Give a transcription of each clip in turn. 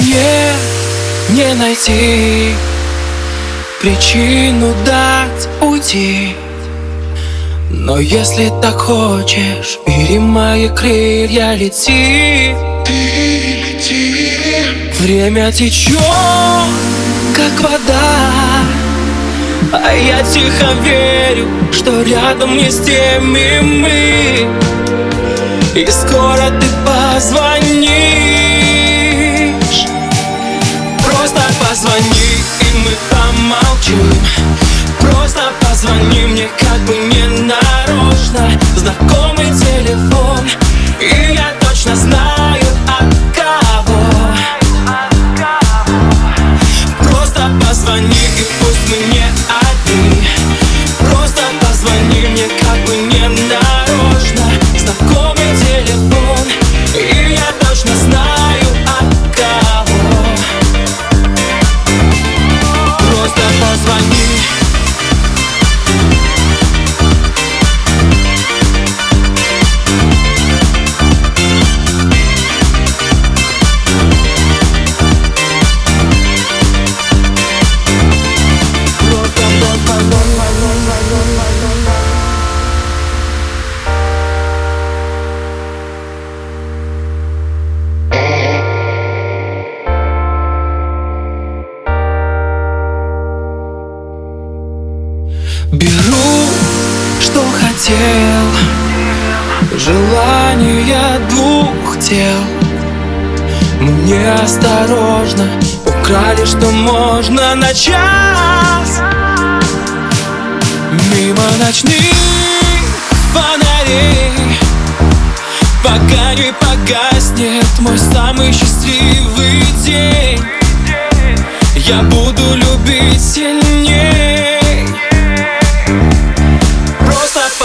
тебе найти Причину дать уйти. Но если так хочешь, бери мои крылья, лети. Время течет, как вода. А я тихо верю, что рядом не с теми мы. И скоро ты позвонишь позвони, и мы помолчим. Просто позвони мне, как бы не нарочно. Знакомый телефон, и я точно знаю от кого. Просто позвони, и пусть мы не Беру, что хотел. Желание двух тел. Мне осторожно Украли, что можно на час. Мимо ночных фонарей. Пока не погаснет мой самый счастливый день. Я буду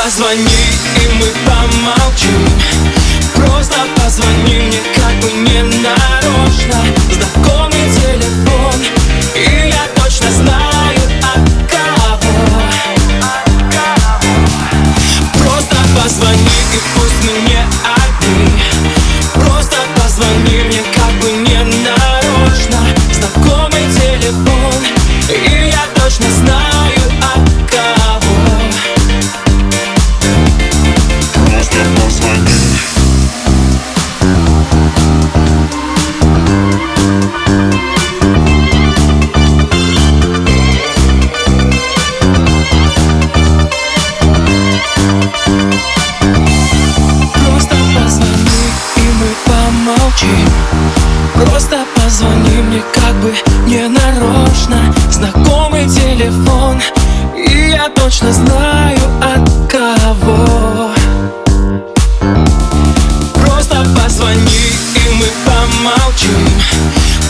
позвони, и мы помолчим. Просто позвони мне, как бы не нарочно. Знакомый телефон, и я точно знаю от кого. Просто позвони, и телефон И я точно знаю от кого. Просто позвони и мы помолчим.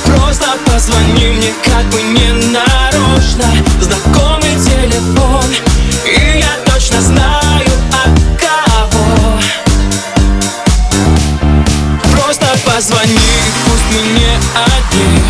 Просто позвони мне как бы не нарочно. Знакомый телефон И я точно знаю от кого. Просто позвони, пусть мы не одни.